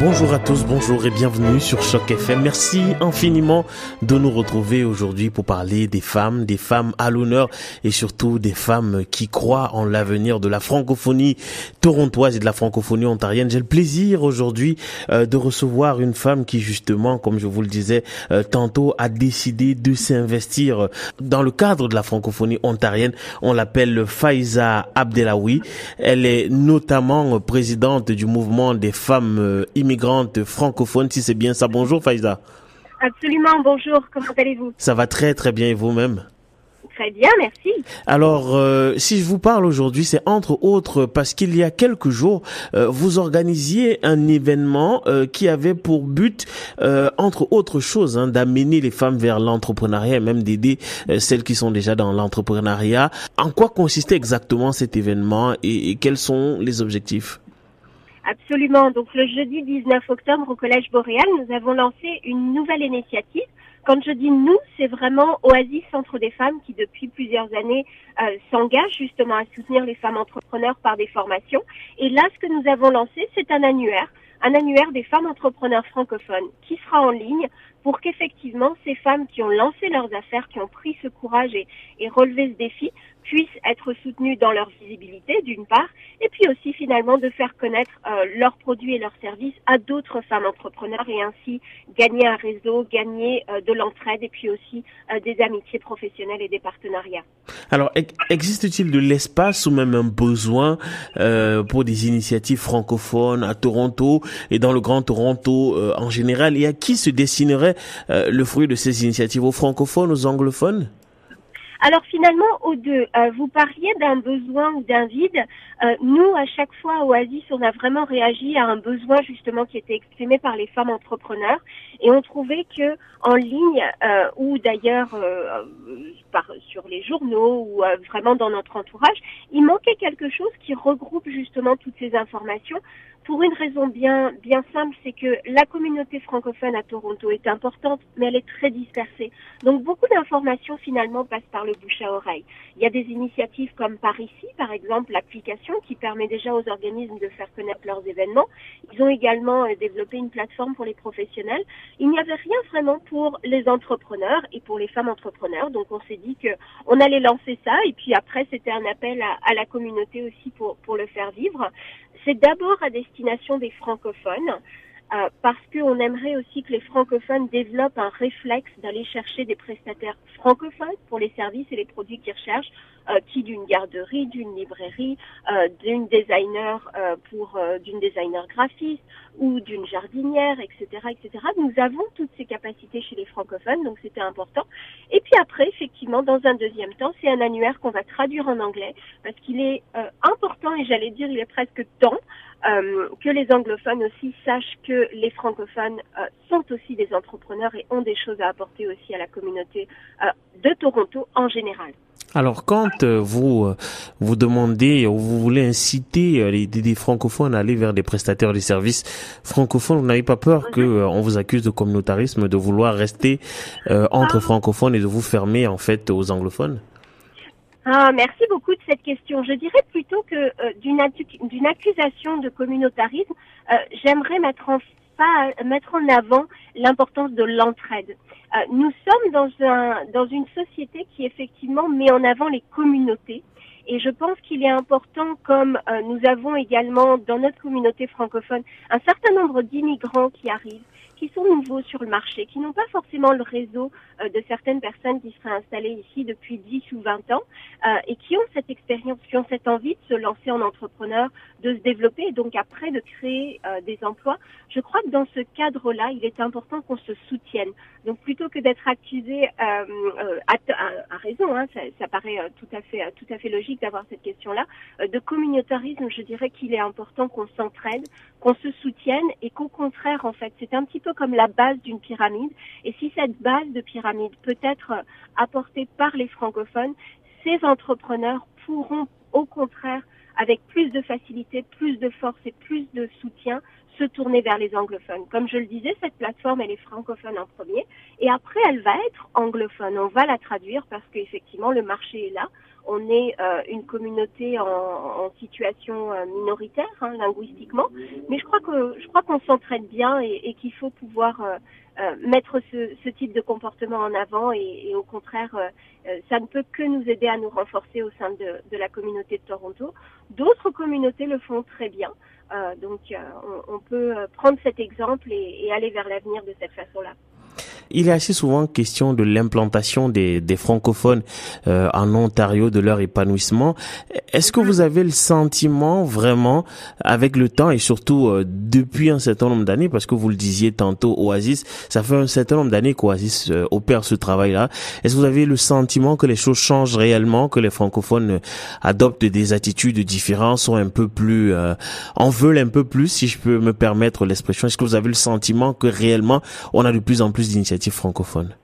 Bonjour à tous, bonjour et bienvenue sur Choc FM. Merci infiniment de nous retrouver aujourd'hui pour parler des femmes, des femmes à l'honneur et surtout des femmes qui croient en l'avenir de la francophonie torontoise et de la francophonie ontarienne. J'ai le plaisir aujourd'hui euh, de recevoir une femme qui justement, comme je vous le disais euh, tantôt, a décidé de s'investir dans le cadre de la francophonie ontarienne. On l'appelle Faiza Abdelawi. Elle est notamment présidente du mouvement des femmes euh, immigrante francophone, si c'est bien ça. Bonjour Faïza. Absolument, bonjour, comment allez-vous? Ça va très très bien et vous-même? Très bien, merci. Alors, euh, si je vous parle aujourd'hui, c'est entre autres parce qu'il y a quelques jours, euh, vous organisiez un événement euh, qui avait pour but, entre autres choses, hein, d'amener les femmes vers l'entrepreneuriat et même d'aider celles qui sont déjà dans l'entrepreneuriat. En quoi consistait exactement cet événement et quels sont les objectifs? Absolument. Donc le jeudi 19 octobre au Collège Boréal, nous avons lancé une nouvelle initiative. Quand je dis nous, c'est vraiment Oasis Centre des femmes qui depuis plusieurs années euh, s'engage justement à soutenir les femmes entrepreneurs par des formations. Et là, ce que nous avons lancé, c'est un annuaire, un annuaire des femmes entrepreneurs francophones qui sera en ligne pour qu'effectivement ces femmes qui ont lancé leurs affaires, qui ont pris ce courage et, et relevé ce défi, puissent être soutenues dans leur visibilité d'une part, et puis aussi finalement de faire connaître euh, leurs produits et leurs services à d'autres femmes entrepreneurs et ainsi gagner un réseau, gagner euh, de l'entraide et puis aussi euh, des amitiés professionnelles et des partenariats. Alors, existe-t-il de l'espace ou même un besoin pour des initiatives francophones à Toronto et dans le Grand Toronto en général? Et à qui se destinerait le fruit de ces initiatives? Aux francophones, aux anglophones? Alors finalement, aux deux, euh, vous parliez d'un besoin ou d'un vide. Euh, nous, à chaque fois, à Oasis, on a vraiment réagi à un besoin justement qui était exprimé par les femmes entrepreneurs, et on trouvait que en ligne euh, ou d'ailleurs sur les journaux ou vraiment dans notre entourage, il manquait quelque chose qui regroupe justement toutes ces informations pour une raison bien, bien simple, c'est que la communauté francophone à Toronto est importante, mais elle est très dispersée. Donc beaucoup d'informations finalement passent par le bouche à oreille. Il y a des initiatives comme par ici, par exemple, l'application qui permet déjà aux organismes de faire connaître leurs événements. Ils ont également euh, développé une plateforme pour les professionnels. Il n'y avait rien vraiment pour les entrepreneurs et pour les femmes entrepreneurs. Donc on s'est dit que on allait lancer ça et puis après c'était un appel à, à la communauté aussi pour, pour le faire vivre. C'est d'abord à destination des francophones. Euh, parce qu'on aimerait aussi que les francophones développent un réflexe d'aller chercher des prestataires francophones pour les services et les produits qu'ils recherchent, euh, qui d'une garderie, d'une librairie, euh, d'une designer euh, pour euh, d'une designer graphiste ou d'une jardinière, etc., etc. Nous avons toutes ces capacités chez les francophones, donc c'était important. Et puis après, effectivement, dans un deuxième temps, c'est un annuaire qu'on va traduire en anglais parce qu'il est important et j'allais dire il est presque temps euh, que les anglophones aussi sachent que les francophones euh, sont aussi des entrepreneurs et ont des choses à apporter aussi à la communauté euh, de Toronto en général. Alors, quand vous vous demandez ou vous voulez inciter les, francophones à aller vers des prestataires de services francophones, vous n'avez pas peur que on vous accuse de communautarisme, de vouloir rester entre ah. francophones et de vous fermer en fait aux anglophones? Ah, merci beaucoup de cette question. Je dirais plutôt que euh, d'une accusation de communautarisme, euh, j'aimerais mettre en, mettre en avant l'importance de l'entraide. Euh, nous sommes dans, un, dans une société qui effectivement met en avant les communautés. Et je pense qu'il est important, comme nous avons également dans notre communauté francophone un certain nombre d'immigrants qui arrivent, qui sont nouveaux sur le marché, qui n'ont pas forcément le réseau euh, de certaines personnes qui seraient installées ici depuis 10 ou 20 ans euh, et qui ont cette expérience, qui ont cette envie de se lancer en entrepreneur, de se développer et donc après de créer euh, des emplois. Je crois que dans ce cadre-là, il est important qu'on se soutienne. Donc plutôt que d'être accusé à, raison, hein, ça, ça, paraît tout à fait tout à fait logique d'avoir cette question-là, de communautarisme, je dirais qu'il est important qu'on s'entraide, qu'on se soutienne et qu'au contraire, en fait, c'est un petit peu comme la base d'une pyramide. Et si cette base de pyramide peut être apportée par les francophones, ces entrepreneurs pourront au contraire, avec plus de facilité, plus de force et plus de soutien, se tourner vers les anglophones. Comme je le disais, cette plateforme, elle est francophone en premier, et après, elle va être anglophone. On va la traduire parce qu'effectivement, le marché est là. On est une communauté en, situation minoritaire hein, linguistiquement, mais je crois que je crois qu'on s'entraide bien et, qu'il faut pouvoir euh, mettre ce, type de comportement en avant et, au contraire, euh, euh, ça ne peut que nous aider à nous renforcer au sein de, la communauté de Toronto. D'autres communautés le font très bien, donc on, peut prendre cet exemple et, et aller vers l'avenir de cette façon-là. Il est assez souvent question de l'implantation des, des, francophones euh, en Ontario, de leur épanouissement. Est-ce que vous avez le sentiment vraiment, avec le temps et surtout euh, depuis un certain nombre d'années, parce que vous le disiez tantôt, Oasis, ça fait un certain nombre d'années qu'Oasis euh, opère ce travail-là. Est-ce que vous avez le sentiment que les choses changent réellement, que les francophones adoptent des attitudes différentes, sont un peu plus, en veulent un peu plus, si je peux me permettre l'expression? Est-ce que vous avez le sentiment que réellement on a de plus en plus d'initiatives? Francophone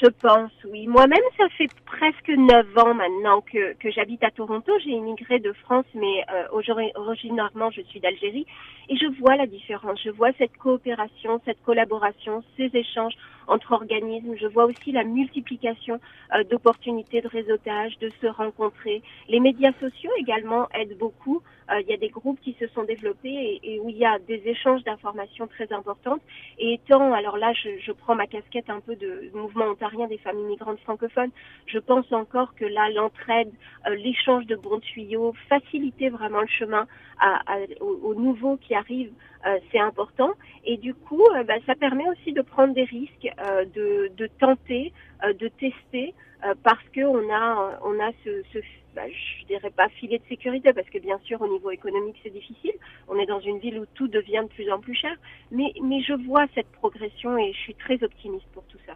je pense, oui. Moi-même, ça fait presque neuf ans maintenant que, j'habite à Toronto. J'ai immigré de France, mais euh, originairement, je suis d'Algérie. Et je vois la différence. Je vois cette coopération, cette collaboration, ces échanges entre organismes. Je vois aussi la multiplication euh, d'opportunités de réseautage, de se rencontrer. Les médias sociaux également aident beaucoup. Euh, il y a des groupes qui se sont développés et, et où il y a des échanges d'informations très importantes. Et étant, alors là, je, je prends ma casquette un peu de mouvement ontarien des femmes immigrantes francophones, je pense encore que là, l'entraide, euh, l'échange de bons tuyaux, faciliter vraiment le chemin à, à, aux, nouveaux qui arrivent, euh, c'est important. Et du coup, euh, bah, ça permet aussi de prendre des risques, euh, de, de, tenter, de tester, parce que on a, on a ce, ce bah, je dirais pas filet de sécurité, parce que bien sûr, au niveau économique, c'est difficile. On est dans une ville où tout devient de plus en plus cher. Mais, mais je vois cette progression et je suis très optimiste pour tout ça.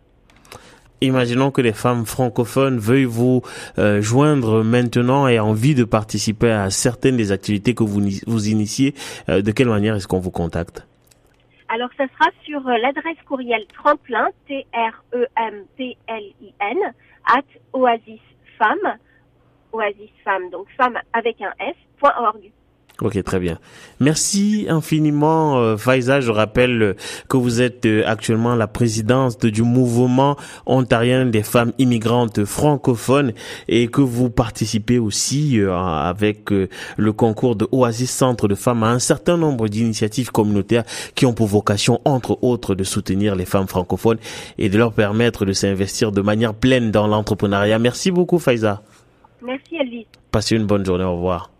Imaginons que les femmes francophones veuillent vous euh, joindre maintenant et envie de participer à certaines des activités que vous, vous initiez. Euh, de quelle manière est-ce qu'on vous contacte? Alors, ça sera sur euh, l'adresse courriel tremplin, T-R-E-M-P-L-I-N, at oasisfemme, oasisfemme, donc femme avec un S, org. Ok, très bien. Merci infiniment, euh, Faiza. Je rappelle euh, que vous êtes euh, actuellement la présidente du mouvement ontarien des femmes immigrantes francophones et que vous participez aussi avec le concours de Oasis Centre de femmes à un certain nombre d'initiatives communautaires qui ont pour vocation, entre autres, de soutenir les femmes francophones et de leur permettre de s'investir de manière pleine dans l'entrepreneuriat. Merci beaucoup, Faiza. Merci, Elvis. Passez une bonne journée. Au revoir.